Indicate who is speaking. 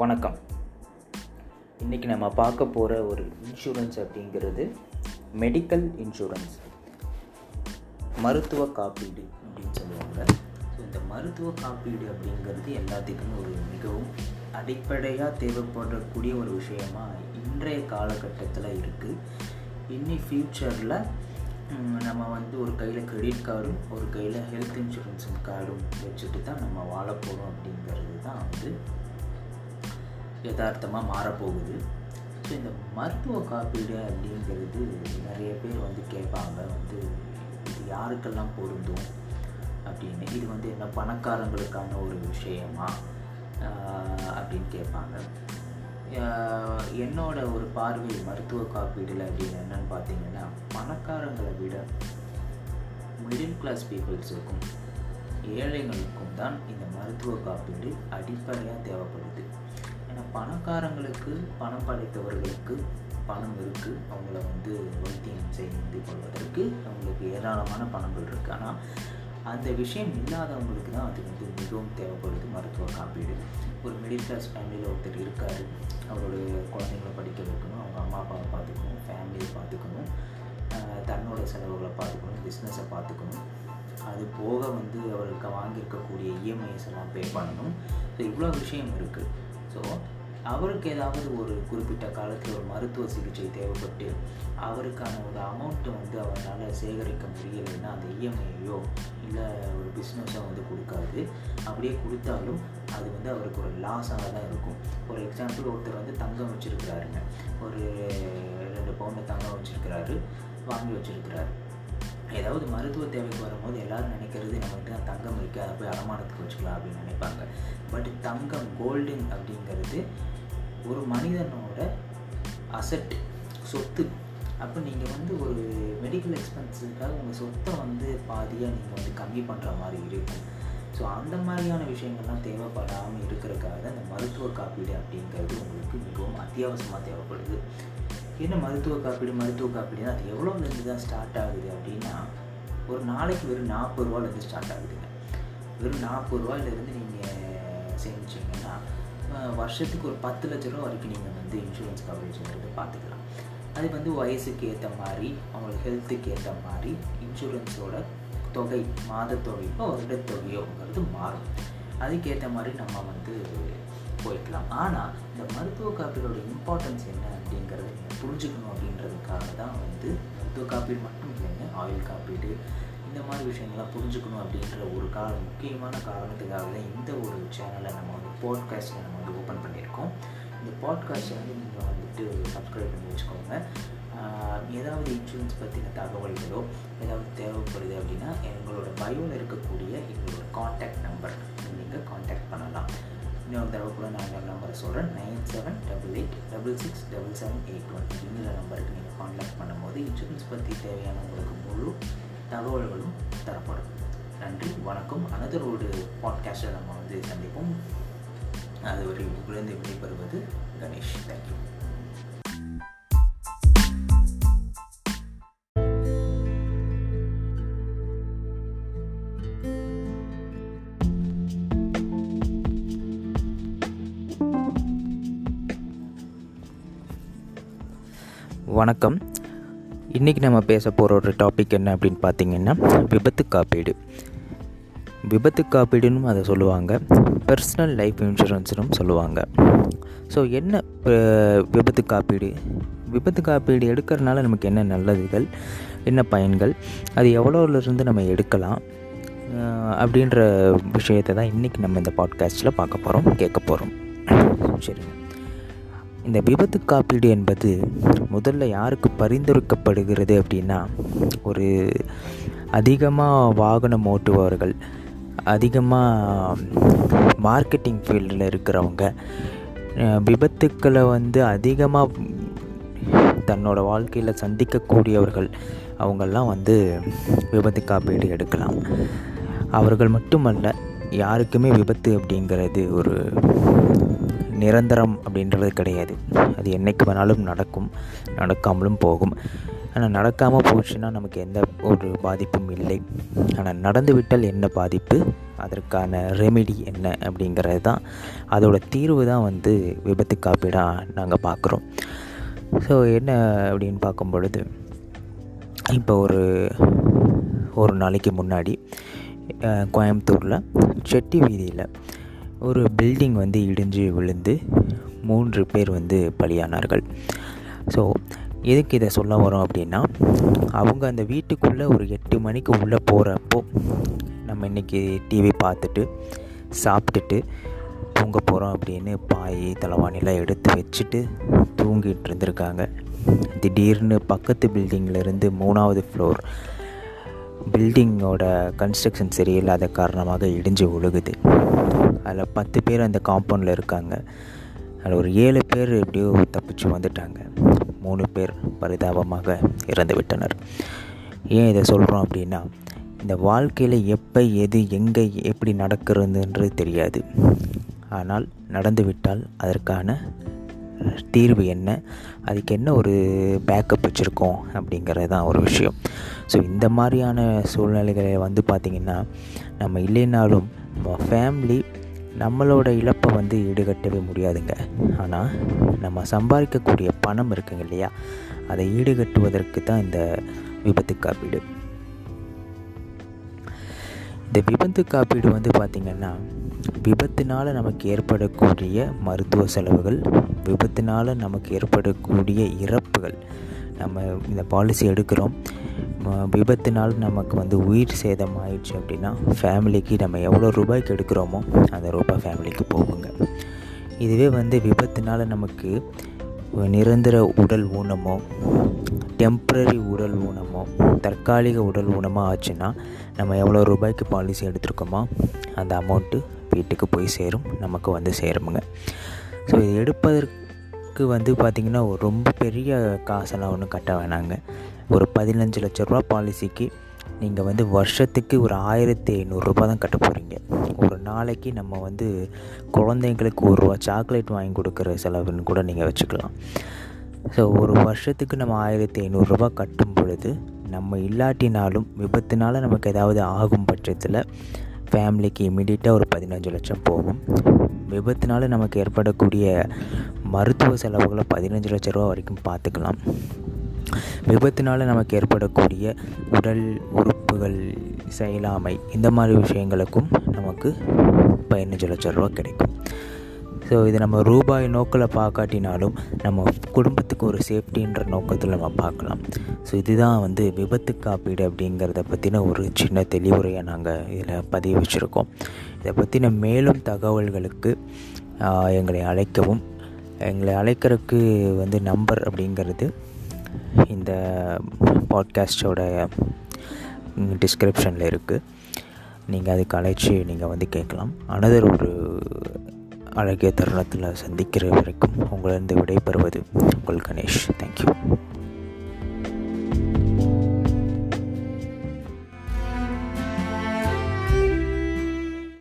Speaker 1: வணக்கம். இன்றைக்கி நம்ம பார்க்க போகிற ஒரு இன்சூரன்ஸ் அப்படிங்கிறது மெடிக்கல் இன்சூரன்ஸ் மருத்துவ காப்பீடு அப்படின்னு சொல்லுவாங்க. ஸோ இந்த மருத்துவ காப்பீடு அப்படிங்கிறது எல்லாத்துக்குமே ஒரு மிகவும் அடிப்படையாக தேவைப்படக்கூடிய ஒரு விஷயமா இன்றைய காலகட்டத்தில் இருக்குது இன்னி ஃப்யூச்சரில் நம்ம வந்து ஒரு கையில் கிரெடிட் கார்டும் ஒரு கையில் ஹெல்த் இன்சூரன்ஸும் கார்டும் வச்சுட்டு தான் நம்ம வாழ போகிறோம் அப்படிங்கிறது தான் வந்து யதார்த்தமாக மாறப்போகுது. ஸோ இந்த மருத்துவ காப்பீடு அப்படிங்கிறது நிறைய பேர் வந்து கேட்பாங்க. வந்து இது யாருக்கெல்லாம் பொருந்தும் அப்படின்னு. இது வந்து என்ன பணக்காரங்களுக்கான ஒரு விஷயமா அப்படின்னு கேட்பாங்க. என்னோட ஒரு பார்வை மருத்துவ காப்பீடில் அப்படின்னு என்னன்னு பார்த்தீங்கன்னா பணக்காரங்களை விட மிடில் கிளாஸ் பீப்புள்ஸுக்கும் ஏழைகளுக்கும் தான் இந்த மருத்துவ காப்பீடு அடிப்படையாக தேவைப்படுது. பணக்காரங்களுக்கு பணம் படைத்தவர்களுக்கு பணம் இருக்குது அவங்கள வந்து வைத்தியம் செய்து கொள்வதற்கு அவங்களுக்கு ஏராளமான பணங்கள் இருக்குது ஆனால் அந்த விஷயம் இல்லாதவங்களுக்கு தான் அது வந்து மிகவும் தேவைப்படுது. மருத்துவ காப்பீடு. ஒரு மிடில் கிளாஸ் ஃபேமிலியில் ஒருத்தர் இருக்கார். அவருடைய குழந்தைங்களை படிக்க வைக்கணும். அவங்க அம்மா அப்பாவை பார்த்துக்கணும். ஃபேமிலியை பார்த்துக்கணும். தன்னோட செலவுகளை பார்த்துக்கணும். பிஸ்னஸை பார்த்துக்கணும். அது போக வந்து அவருக்கு வாங்கியிருக்கக்கூடிய இஎம்ஐஸ் எல்லாம் பே பண்ணணும். ஸோ இவ்வளோ விஷயம் இருக்குது ஸோ அவருக்கு ஏதாவது ஒரு குறிப்பிட்ட காலத்தில் ஒரு மருத்துவ சிகிச்சை தேவைப்பட்டு அவருக்கான ஒரு அமௌண்ட்டை வந்து அவரால் சேகரிக்க முடியலைன்னா அந்த இஎம்ஐயோ இல்லை ஒரு பிஸ்னஸோ வந்து கொடுக்காது. அப்படியே கொடுத்தாலும் அது வந்து அவருக்கு ஒரு லாஸாக தான் இருக்கும். ஒரு எக்ஸாம்பிள் ஒருத்தர் வந்து தங்கம் வச்சுருக்கிறாருங்க. ஒரு ரெண்டு பவுண்டு தங்கம் வச்சுருக்கிறாரு வாங்கி வச்சுருக்கிறாரு. ஏதாவது மருத்துவ தேவைக்கு வரும்போது எல்லோரும் நினைக்கிறது நம்மகிட்ட தங்கம் இருக்குது அதை போய் அடமானத்துக்கு வச்சுக்கலாம் அப்படின்னு நினைப்பாங்க. பட் தங்கம் கோல்டன் அப்படிங்கிறது ஒரு மனிதனோட அசட் சொத்து. அப்போ நீங்கள் வந்து ஒரு மெடிக்கல் எக்ஸ்பென்ஸுக்காக உங்கள் சொத்தை வந்து பாதியாக நீங்கள் வந்து கம்மி பண்ணுற மாதிரி இருக்கும் ஸோ அந்த மாதிரியான விஷயங்கள்லாம் தேவைப்படாமல் இருக்கிறக்காக தான் இந்த மருத்துவ காப்பீடு அப்படிங்கிறது உங்களுக்கு மிகவும் அத்தியாவசியமாக தேவைப்படுது. என்ன மருத்துவ காப்பீடு? மருத்துவ காப்பீடுனா அது எவ்வளோலேருந்து தான் ஸ்டார்ட் ஆகுது அப்படின்னா ஒரு நாளைக்கு வெறும் நாற்பது ரூபாலேருந்து ஸ்டார்ட் ஆகுதுங்க. வெறும் நாற்பது ரூபாயிலேருந்து நீங்கள் சேமிச்சிங்கன்னா வருஷத்துக்கு ஒரு பத்து லட்ச ரூபா வரைக்கும் நீங்கள் வந்து இன்சூரன்ஸ் கவரேஜ்ங்கிறது பார்த்துக்கலாம். அது வந்து வயசுக்கு ஏற்ற மாதிரி அவங்களுக்கு ஹெல்த்துக்கு ஏற்ற மாதிரி இன்சூரன்ஸோட தொகை மாத தொகையோ வருட தொகையோங்கிறது மாறும். அதுக்கேற்ற மாதிரி நம்ம வந்து போய்க்கலாம். ஆனால் இந்த மருத்துவ காப்பீடோட இம்பார்ட்டன்ஸ் என்ன அப்படிங்கிறத நீங்கள் புரிஞ்சுக்கணும் அப்படின்றதுக்காக தான் வந்து மருத்துவ காப்பீடு மட்டும் இல்லைங்க ஆயுள் காப்பீடு இந்த மாதிரி விஷயங்கள்லாம் புரிஞ்சுக்கணும் அப்படின்ற ஒரு கார முக்கியமான காரணத்துக்காக தான் இந்த ஒரு சேனலை நம்ம பாட்காஸ்ட் நம்ம வந்து ஓப்பன் பண்ணியிருக்கோம். இந்த பாட்காஸ்ட்டை வந்து நீங்கள் வந்துட்டு சப்ஸ்கிரைப் பண்ணி வச்சுக்கோங்க. ஏதாவது இன்சூரன்ஸ் பற்றின தகவல்களோ ஏதாவது தேவைப்படுது அப்படின்னா எங்களோட பயோவில் இருக்கக்கூடிய எங்களோட காண்டாக்ட் நம்பர் நீங்கள் காண்டாக்ட் பண்ணலாம். இன்னொரு தடவை கூட நான் எங்கள் நம்பரை சொல்கிறேன் nine seven double eight double six double seven eight one இந்த நம்பருக்கு நீங்கள் காண்டாக்ட் பண்ணும்போது இன்சூரன்ஸ் பற்றி தேவையான உங்களுக்கு முழு தகவல்களும் தரப்படும். நன்றி வணக்கம். அனதர் ஒரு பாட்காஸ்ட்டை நம்ம வந்து சந்திப்போம். அதுவரை உங்களிருந்து விடைபெறுவது கணேஷ் தேங்க்யூ
Speaker 2: வணக்கம். இன்றைக்கி நம்ம பேச போகிற ஒரு டாபிக் என்ன அப்படின்னு பார்த்தீங்கன்னா விபத்து காப்பீடு விபத்து காப்பீடுன்னு அதை சொல்லுவாங்க. பர்சனல் லைஃப் இன்சூரன்ஸ்னும் சொல்லுவாங்க. ஸோ என்ன விபத்து காப்பீடு? விபத்து காப்பீடு எடுக்கிறதுனால நமக்கு என்ன நல்லதுகள்? என்ன பயன்கள்? அது எவ்வளோலேருந்து நம்ம எடுக்கலாம்? அப்படின்ற விஷயத்தை தான் இன்றைக்கி நம்ம இந்த பாட்காஸ்ட்டில் பார்க்க போகிறோம் கேட்க போகிறோம் சரி இந்த விபத்து காப்பீடு என்பது முதல்ல யாருக்கு பரிந்துரைக்கப்படுகிறது அப்படின்னா ஒரு அதிகமாக வாகனம் ஓட்டுபவர்கள் அதிகமாக மார்க்கெட்டிங் ஃபீல்டில் இருக்கிறவங்க விபத்துக்களை வந்து அதிகமாக தன்னோட வாழ்க்கையில் சந்திக்கக்கூடியவர்கள் அவங்கெல்லாம் வந்து விபத்து காப்பீடு எடுக்கலாம். அவர்கள் மட்டுமல்ல யாருக்குமே விபத்து அப்படிங்கிறது ஒரு நிரந்தரம் அப்படின்றது கிடையாது. அது என்றைக்கு வேணாலும் நடக்கும் நடக்காமலும் போகும். ஆனால் நடக்காமல் போச்சுன்னா நமக்கு எந்த ஒரு பாதிப்பும் இல்லை. ஆனால் நடந்துவிட்டால் என்ன பாதிப்பு? அதற்கான ரெமெடி என்ன அப்படிங்கிறது தான் அதோட தீர்வு தான் வந்து விபத்து காப்பீடாக நாங்கள் பார்க்குறோம். ஸோ என்ன அப்படின்னு பார்க்கும் பொழுது இப்போ ஒரு ஒரு நாளைக்கு முன்னாடி கோயம்புத்தூரில் செட்டி வீதியில் ஒரு பில்டிங் வந்து இடிஞ்சு விழுந்து மூன்று பேர் வந்து பலியானார்கள். ஸோ எதுக்கு இதை சொல்ல வரோம் அப்படின்னா அவங்க அந்த வீட்டுக்குள்ளே ஒரு எட்டு மணிக்கு உள்ளே போகிறப்போ நம்ம இன்றைக்கி டிவி பார்த்துட்டு சாப்பிட்டுட்டு தூங்க போகிறோம் அப்படின்னு பாய் தலைவாணிலாம் எடுத்து வச்சுட்டு தூங்கிட்டு இருந்திருக்காங்க. திடீர்னு பக்கத்து பில்டிங்கிலேருந்து மூணாவது ஃப்ளோர் பில்டிங்கோட கன்ஸ்ட்ரக்ஷன் சரியில்லாத காரணமாக இடிஞ்சு விழுகுது அதில் பத்து பேர் அந்த காம்பவுண்டில் இருக்காங்க. அதில் ஒரு ஏழு பேர் எப்படியோ தப்பிச்சு வந்துட்டாங்க. மூணு பேர் பரிதாபமாக இறந்து விட்டனர் ஏன் இதை சொல்கிறோம் அப்படின்னா இந்த வாழ்க்கையில் எப்போ எது எங்கே எப்படி நடக்கிறதுன்றது தெரியாது. ஆனால் நடந்துவிட்டால் அதற்கான தீர்வு என்ன அதுக்கு என்ன ஒரு பேக்கப் வச்சுருக்கோம் அப்படிங்கிறது தான் ஒரு விஷயம். ஸோ இந்த மாதிரியான சூழ்நிலைகளை வந்து பார்த்திங்கன்னா நம்ம இல்லைனாலும் நம்ம ஃபேமிலி நம்மளோட இழப்பை வந்து ஈடுகட்டவே முடியாதுங்க. ஆனால் நம்ம சம்பாதிக்கக்கூடிய பணம் இருக்குங்க இல்லையா? அதை ஈடுகட்டுவதற்கு தான் இந்த விபத்து காப்பீடு. இந்த விபத்து காப்பீடு வந்து பார்த்திங்கன்னா விபத்தினால் நமக்கு ஏற்படக்கூடிய மருத்துவ செலவுகள் விபத்தினால் நமக்கு ஏற்படக்கூடிய இறப்புகள் நம்ம இந்த பாலிசி எடுக்கிறோம். விபத்தினால் நமக்கு வந்து உயிர் சேதம் ஆயிடுச்சு அப்படின்னா ஃபேமிலிக்கு நம்ம எவ்வளோ ரூபாய்க்கு எடுக்கிறோமோ அந்த ரூபாய் ஃபேமிலிக்கு போகுங்க. இதுவே வந்து விபத்தினால் நமக்கு நிரந்தர உடல் ஊனமோ டெம்ப்ரரி உடல் ஊனமோ தற்காலிக உடல் ஊனமோ ஆச்சுன்னா நம்ம எவ்வளோ ரூபாய்க்கு பாலிசி எடுத்திருக்கோமோ அந்த அமௌண்ட்டு வீட்டுக்கு போய் சேரும் நமக்கு வந்து சேருமுங்க. ஸோ இது எடுப்பதற்கு வந்து பார்த்திங்கன்னா ஒரு ரொம்ப பெரிய காசெல்லாம் ஒன்றும் கட்ட வேணாங்க. ஒரு பதினஞ்சு லட்ச ரூபா பாலிசிக்கு நீங்கள் வந்து வருஷத்துக்கு ஒரு ஆயிரத்தி ஐநூறுரூபா தான் கட்ட போகிறீங்க ஒரு நாளைக்கு நம்ம வந்து குழந்தைங்களுக்கு ஒரு ரூபா சாக்லேட் வாங்கி கொடுக்குற செலவுன்னு கூட நீங்கள் வச்சுக்கலாம். ஸோ ஒரு வருஷத்துக்கு நம்ம ஆயிரத்தி ஐநூறுரூபா கட்டும் பொழுது நம்ம இல்லாட்டினாலும் விபத்துனால் நமக்கு ஏதாவது ஆகும் பட்சத்தில் ஃபேமிலிக்கு இமீடியட்டாக ஒரு பதினஞ்சு லட்சம் போகும். விபத்துனால நமக்கு ஏற்படக்கூடிய மருத்துவ செலவுகளை பதினஞ்சு லட்ச ரூபா வரைக்கும் பார்த்துக்கலாம். விபத்தினால் நமக்கு ஏற்படக்கூடிய உடல் உறுப்புகள் செயலாமை இந்த மாதிரி விஷயங்களுக்கும் நமக்கு பதினஞ்சு லட்ச ரூபா கிடைக்கும். ஸோ இது நம்ம ரூபாய் நோக்கில் பார்க்காட்டினாலும் நம்ம குடும்பத்துக்கு ஒரு சேஃப்டின்ற நோக்கத்தில் நம்ம பார்க்கலாம் ஸோ இதுதான் வந்து விபத்து காப்பீடு அப்படிங்கிறத பற்றின ஒரு சின்ன தெளிவுரையை நாங்கள் இதில் பதிவு வச்சுருக்கோம். இதை பற்றின மேலும் தகவல்களுக்கு எங்களை அழைக்கவும் எங்களை அழைக்கிறதுக்கு வந்து நம்பர் அப்படிங்கிறது இந்த பாட்காஸ்டோட டிஸ்கிரிப்ஷனில் இருக்குது நீங்கள் அதுக்கு அழைச்சி நீங்கள் வந்து கேட்கலாம். அனதர் ஒரு அழகிய தருணத்தில் சந்திக்கிற வரைக்கும் உங்களிருந்து விடைபெறுவது உங்கள் கணேஷ். தேங்க்யூ